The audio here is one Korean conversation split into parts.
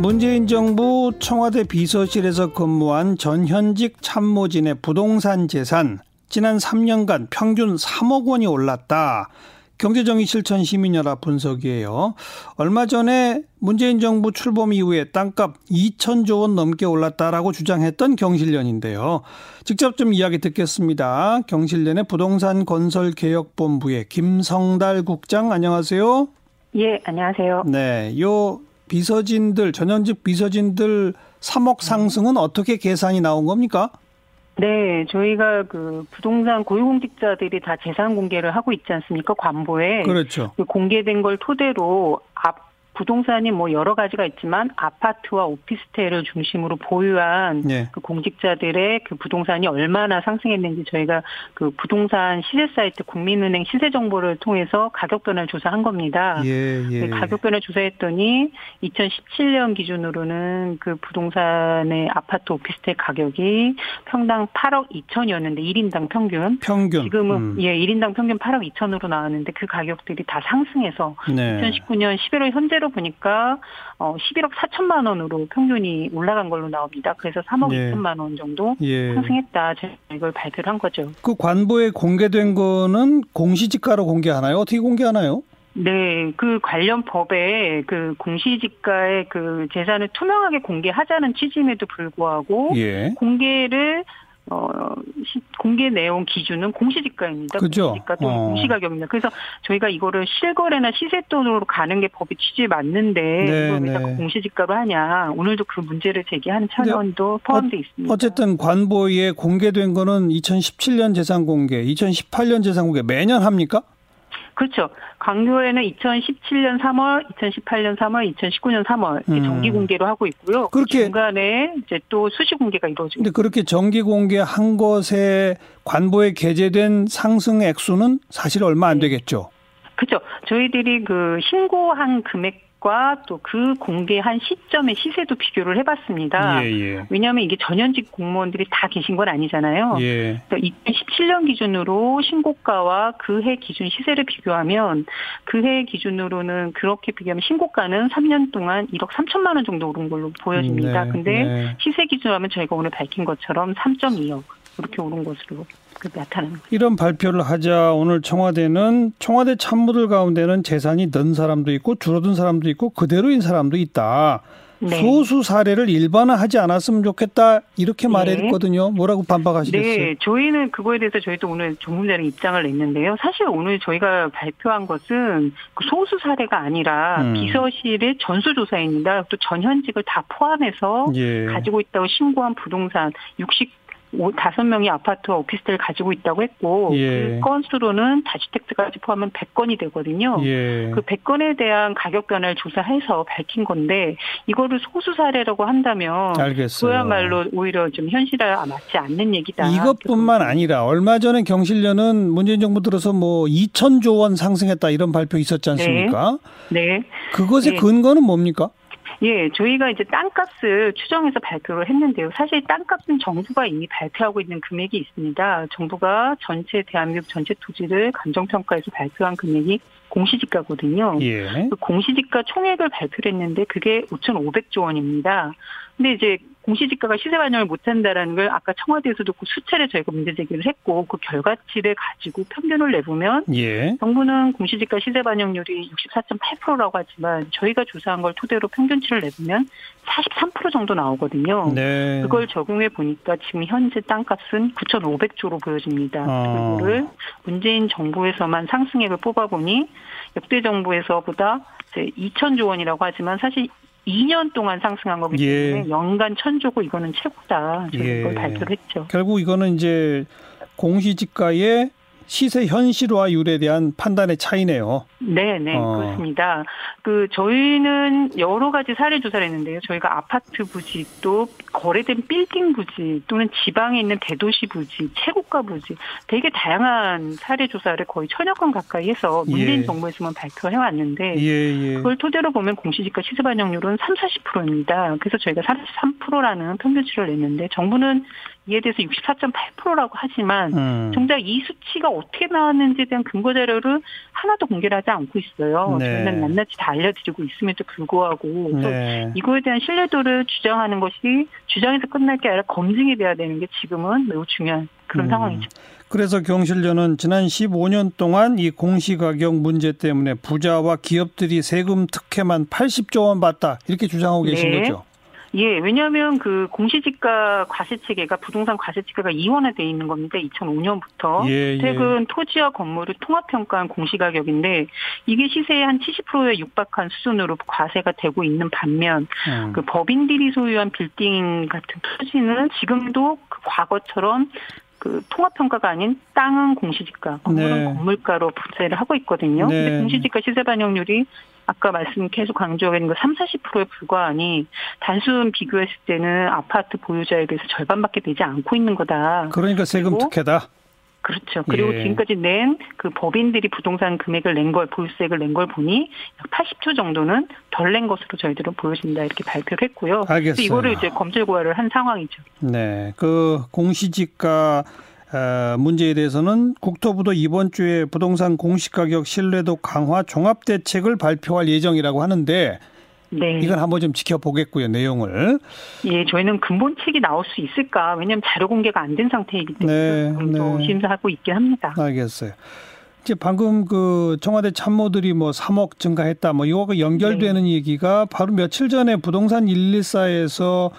문재인 정부 청와대 비서실에서 근무한 전현직 참모진의 부동산 재산 지난 3년간 평균 3억 원이 올랐다. 경제정의 실천 시민연합 분석이에요. 얼마 전에 문재인 정부 출범 이후에 땅값 2천조 원 넘게 올랐다라고 주장했던 경실련인데요. 직접 좀 이야기 듣겠습니다. 경실련의 부동산 건설 개혁 본부의 김성달 국장 안녕하세요. 예, 안녕하세요. 네, 요 비서진들 전현직 비서진들 3억 상승은 어떻게 계산이 나온 겁니까? 네, 저희가 그 부동산 고위공직자들이 다 재산 공개를 하고 있지 않습니까? 관보에. 그렇죠. 그 공개된 걸 토대로 앞 부동산이 뭐 여러 가지가 있지만 아파트와 오피스텔을 중심으로 보유한 네. 그 공직자들의 그 부동산이 얼마나 상승했는지 저희가 그 부동산 시세 사이트 국민은행 시세 정보를 통해서 가격 변화를 조사한 겁니다. 예, 예. 네, 가격 변화 조사했더니 2017년 기준으로는 그 부동산의 아파트 오피스텔 가격이 평당 8억 2천이었는데 1인당 평균 평균. 지금은 음. 예 1인당 평균 8억 2천으로 나왔는데 그 가격들이 다 상승해서 네. 2019년 11월 현재로 보니까 어 11억 4천만 원으로 평균이 올라간 걸로 나옵니다. 그래서 3억 예. 2천만 원 정도 예. 상승했다. 제가 이걸 발표를 한 거죠. 그 관보에 공개된 거는 공시지가로 공개하나요? 어떻게 공개하나요? 네, 그 관련 법에 그 공시지가의 그 재산을 투명하게 공개하자는 취지임에도 불구하고 예. 공개를 공개 내용 기준은 공시지가입니다. 그죠? 공시지가 또는 어. 공시가격입니다. 그래서 저희가 이거를 실거래나 시세돈으로 가는 게 법의 취지에 맞는데 네, 이걸 왜 네. 자꾸 공시지가로 하냐. 오늘도 그 문제를 제기하는 차원도 포함되어 있습니다. 어쨌든 관보에 공개된 거는 2017년 재산 공개, 2018년 재산 공개 매년 합니까? 그렇죠. 광교에는 2017년 3월, 2018년 3월, 2019년 3월 이렇게 음. 정기 공개로 하고 있고요. 그 그렇게- 중간에 이제 또 수시 공개가 이루어지고 근데 그렇게 정기 공개한 것에 관보에 게재된 상승 액수는 사실 얼마 안 네. 되겠죠. 그렇죠. 저희들이 그 신고한 금액 과 또 그 공개한 시점의 시세도 비교를 해봤습니다. 예, 예. 왜냐하면 이게 전현직 공무원들이 다 계신 건 아니잖아요. 예. 2017년 기준으로 신고가와 그 해 기준 시세를 비교하면 그 해 기준으로는 그렇게 비교하면 신고가는 3년 동안 1억 3천만 원 정도 오른 걸로 보여집니다. 네, 근데 네. 시세 기준으로 하면 저희가 오늘 밝힌 것처럼 3.2억 이렇게 오른 것으로 그 나타나는 거죠. 이런 발표를 하자 오늘 청와대는 청와대 참모들 가운데는 재산이 는 사람도 있고 줄어든 사람도 있고 그대로인 사람도 있다. 네. 소수 사례를 일반화하지 않았으면 좋겠다 이렇게 네. 말했거든요. 뭐라고 반박하시겠어요? 네, 저희는 그거에 대해서 저희도 오늘 조문자는 입장을 냈는데요. 사실 오늘 저희가 발표한 것은 그 소수 사례가 아니라 음. 비서실의 전수조사입니다. 또 전현직을 다 포함해서 예. 가지고 있다고 신고한 부동산 60 다섯 명이 아파트와 오피스텔을 가지고 있다고 했고 예. 그 건수로는 다주택까지 포함하면 100건이 되거든요. 예. 그 100건에 대한 가격 변화를 조사해서 밝힌 건데 이거를 소수 사례라고 한다면 알겠어요. 그야말로 오히려 좀 현실에 맞지 않는 얘기다. 이것뿐만 아니라 얼마 전에 경실련은 문재인 정부 들어서 뭐 2천조 원 상승했다 이런 발표 있었지 않습니까? 네. 그것의 네. 근거는 뭡니까? 예, 저희가 이제 땅값을 추정해서 발표를 했는데요. 사실 땅값은 정부가 이미 발표하고 있는 금액이 있습니다. 정부가 전체 대한민국 전체 토지를 감정평가해서 발표한 금액이 공시지가거든요. 예. 그 공시지가 총액을 발표를 했는데 그게 5,500조 원입니다. 근데 이제 공시지가가 시세 반영을 못한다라는 걸 아까 청와대에서도 그 수차례 저희가 문제 제기를 했고 그 결과치를 가지고 평균을 내보면 예. 정부는 공시지가 시세 반영률이 64.8%라고 하지만 저희가 조사한 걸 토대로 평균치를 내보면 43% 정도 나오거든요. 네. 그걸 적용해 보니까 지금 현재 땅값은 9,500조로 보여집니다. 어. 그거를 문재인 정부에서만 상승액을 뽑아보니 역대 정부에서보다 이제 2천조 원이라고 하지만 사실 2년 동안 상승한 거기 예. 때문에 연간 천조고 이거는 최고다. 저희 예. 이걸 발표를 했죠. 결국 이거는 이제 공시지가의 시세 현실화 율에 대한 판단의 차이네요. 네, 네, 어. 그렇습니다. 그 저희는 여러 가지 사례 조사를 했는데요. 저희가 아파트 부지 또 거래된 빌딩 부지 또는 지방에 있는 대도시 부지, 최고가 부지 되게 다양한 사례 조사를 거의 천여 건 가까이 해서 문재인 예. 정부에서만 발표해 왔는데 예, 예. 그걸 토대로 보면 공시지가 시세 반영률은 3, 40%입니다. 그래서 저희가 33%라는 평균치를 냈는데 정부는 이에 대해서 64.8%라고 하지만 음. 정작 이 수치가 어떻게 나왔는지에 대한 근거 자료를 하나도 공개를 하지 않고 있어요. 네. 저희는 낱낱이 다 알려드리고 있음에도 불구하고 네. 이거에 대한 신뢰도를 주장하는 것이 주장에서 끝날 게 아니라 검증이 돼야 되는 게 지금은 매우 중요한 그런 음. 상황이죠. 그래서 경실련은 지난 15년 동안 이 공시가격 문제 때문에 부자와 기업들이 세금 특혜만 80조 원 받다 이렇게 주장하고 계신 네. 거죠. 예, 왜냐하면 그 공시지가 과세체계가 부동산 과세체계가 이원화돼 있는 겁니다. 2005년부터 예, 예. 최근 토지와 건물을 통합평가한 공시가격인데 이게 시세의 한 70%에 육박한 수준으로 과세가 되고 있는 반면 음. 그 법인들이 소유한 빌딩 같은 토지는 지금도 그 과거처럼 그 통합평가가 아닌 땅은 공시지가, 건물은 네. 건물가로 부세를 하고 있거든요. 네. 근데 공시지가 시세 반영률이 아까 말씀 계속 강조하는 거 3, 40%에 불과하니 단순 비교했을 때는 아파트 보유자에 비해서 절반밖에 되지 않고 있는 거다. 그러니까 세금 특혜다. 그렇죠. 그리고 예. 지금까지 낸 그 법인들이 부동산 금액을 낸 걸, 보유세액을 낸 걸 보니 80조 정도는 덜 낸 것으로 저희들은 보여진다 이렇게 발표를 했고요. 알겠어요. 이거를 이제 검찰 고발을 한 상황이죠. 네. 그 공시지가 어, 문제에 대해서는 국토부도 이번 주에 부동산 공시가격 신뢰도 강화 종합 대책을 발표할 예정이라고 하는데 네. 이건 한번 좀 지켜보겠고요, 내용을. 예, 저희는 근본책이 나올 수 있을까? 왜냐하면 자료 공개가 안 된 상태이기 때문에 네, 네. 심사하고 있긴 합니다. 알겠어요. 이제 방금 그 청와대 참모들이 뭐 3억 증가했다, 뭐 이거가 연결되는 네. 얘기가 바로 며칠 전에 부동산 114에서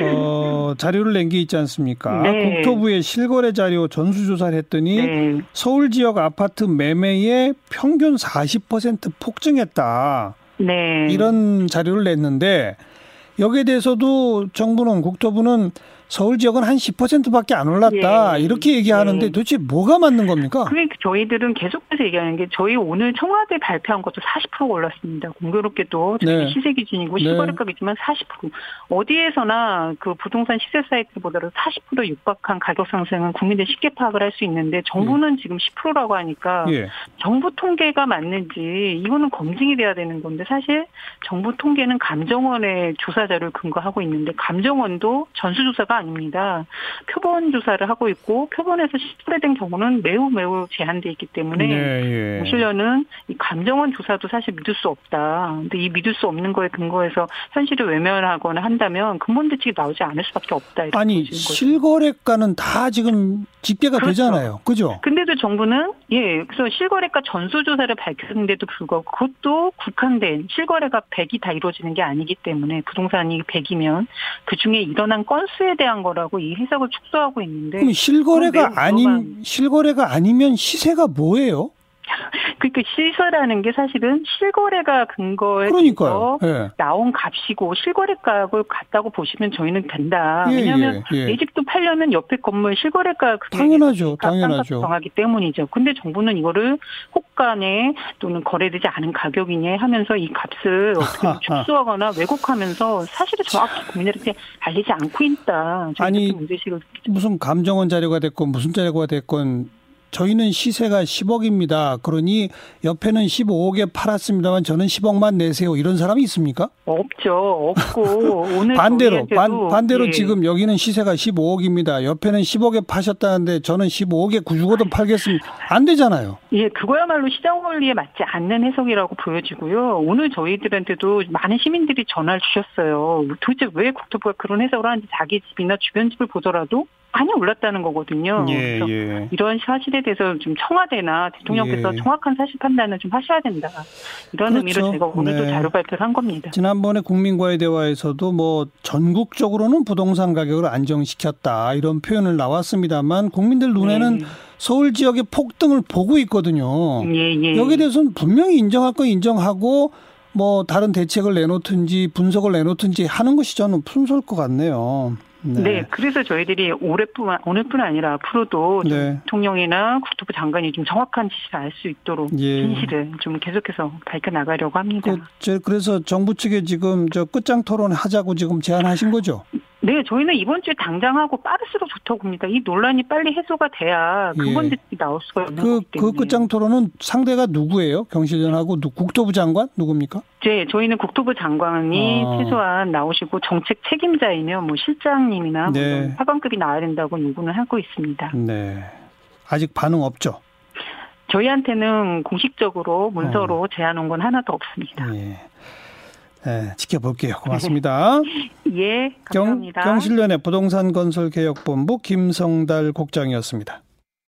어, 자료를 낸 게 있지 않습니까? 네. 국토부의 실거래 자료 전수조사를 했더니 네. 서울 지역 아파트 매매의 평균 40% 폭증했다. 네. 이런 자료를 냈는데 여기에 대해서도 정부는 국토부는 서울 지역은 한 10%밖에 안 올랐다 예. 이렇게 얘기하는데 예. 도대체 뭐가 맞는 겁니까? 그러니까 저희들은 계속해서 얘기하는 게 저희 오늘 청와대 발표한 것도 40% 올랐습니다. 공교롭게도 네. 시세 기준이고 네. 실거래가 기준만 40% 어디에서나 그 부동산 시세 사이트보다도 40% 육박한 가격 상승은 국민들 쉽게 파악을 할 수 있는데 정부는 예. 지금 10%라고 하니까 예. 정부 통계가 맞는지 이거는 검증이 돼야 되는 건데 사실 정부 통계는 감정원의 조사 자료를 근거하고 있는데 감정원도 전수조사가 아닙니다. 표본 조사를 하고 있고 표본에서 실패된 경우는 매우 매우 제한돼 있기 때문에 네, 예. 실려는 이 감정원 조사도 사실 믿을 수 없다. 근데 이 믿을 수 없는 거에 근거해서 현실을 외면하거나 한다면 근본 대책이 나오지 않을 수밖에 없다. 아니 실거래가는 다 지금 집계가 그렇죠. 되잖아요. 그죠? 근데도 정부는 예, 그래서 실거래가 전수 조사를 밝혔는데도 불구하고 그것도 국한된 실거래가 100이 다 이루어지는 게 아니기 때문에 부동산이 100이면 그 중에 일어난 건수에 대한 거라고 이 해석을 축소하고 있는데 그럼 실거래가 아닌 실거래가 아니면 시세가 뭐예요? 그러니까 시세라는 게 사실은 실거래가 근거에서 예. 나온 값이고 실거래가를 같다고 보시면 저희는 된다. 예, 왜냐하면 예, 예. 내 집도 팔려면 옆에 건물 실거래가 당연하죠, 당연하죠. 정하기 때문이죠. 근데 정부는 이거를 혹간에 또는 거래되지 않은 가격이냐 하면서 이 값을 어떻게 축소하거나 왜곡하면서 사실은 정확히 국민들한테 알리지 않고 있다. 아니 무슨 감정원 자료가 됐건 무슨 자료가 됐건 저희는 시세가 10억입니다. 그러니 옆에는 15억에 팔았습니다만 저는 10억만 내세요. 이런 사람이 있습니까? 없죠. 없고 오늘 반대로 반, 반대로 예. 지금 여기는 시세가 15억입니다. 옆에는 10억에 파셨다는데 저는 15억에 구주고도 팔겠습니다. 안 되잖아요. 예, 그거야말로 시장 원리에 맞지 않는 해석이라고 보여지고요. 오늘 저희들한테도 많은 시민들이 전화를 주셨어요. 도대체 왜 국토부가 그런 해석을 하는지 자기 집이나 주변 집을 보더라도 많이 올랐다는 거거든요. 예, 그래서 예. 이런 사실에 대해서 좀 청와대나 대통령께서 예. 정확한 사실 판단을 좀 하셔야 된다. 이런 그렇죠. 의미로 제가 오늘도 네. 자료 발표를 한 겁니다. 지난번에 국민과의 대화에서도 뭐 전국적으로는 부동산 가격을 안정시켰다 이런 표현을 나왔습니다만 국민들 눈에는 네. 서울 지역의 폭등을 보고 있거든요. 예, 예. 여기에 대해서는 분명히 인정할 거 인정하고 뭐 다른 대책을 내놓든지 분석을 내놓든지 하는 것이 저는 순서일 것 같네요. 네. 네. 그래서 저희들이 올해뿐 오늘뿐 아니라 앞으로도 네. 대통령이나 국토부 장관이 좀 정확한 지시를 알 수 있도록 예. 진실을 좀 계속해서 밝혀 나가려고 합니다. 그, 그래서 정부 측에 지금 저 끝장 토론 하자고 지금 제안하신 거죠? 네, 저희는 이번 주에 당장 하고 빠를수록 좋다고 봅니다. 이 논란이 빨리 해소가 돼야 예. 근본들이 나올 수가 있는 그, 그 때문에. 끝장 토론은 상대가 누구예요? 경실련하고 누- 국토부 장관 누굽니까? 네, 저희는 국토부 장관이 아. 최소한 나오시고 정책 책임자이며 뭐 실장님이나 네. 뭐 하관급이 나와야 된다고 요구는 하고 있습니다. 네. 아직 반응 없죠. 저희한테는 공식적으로 문서로 제안 온 건 하나도 없습니다. 예. 예, 지켜볼게요. 고맙습니다. 예, 경, 감사합니다. 경실련의 부동산 건설 개혁본부 김성달 국장이었습니다.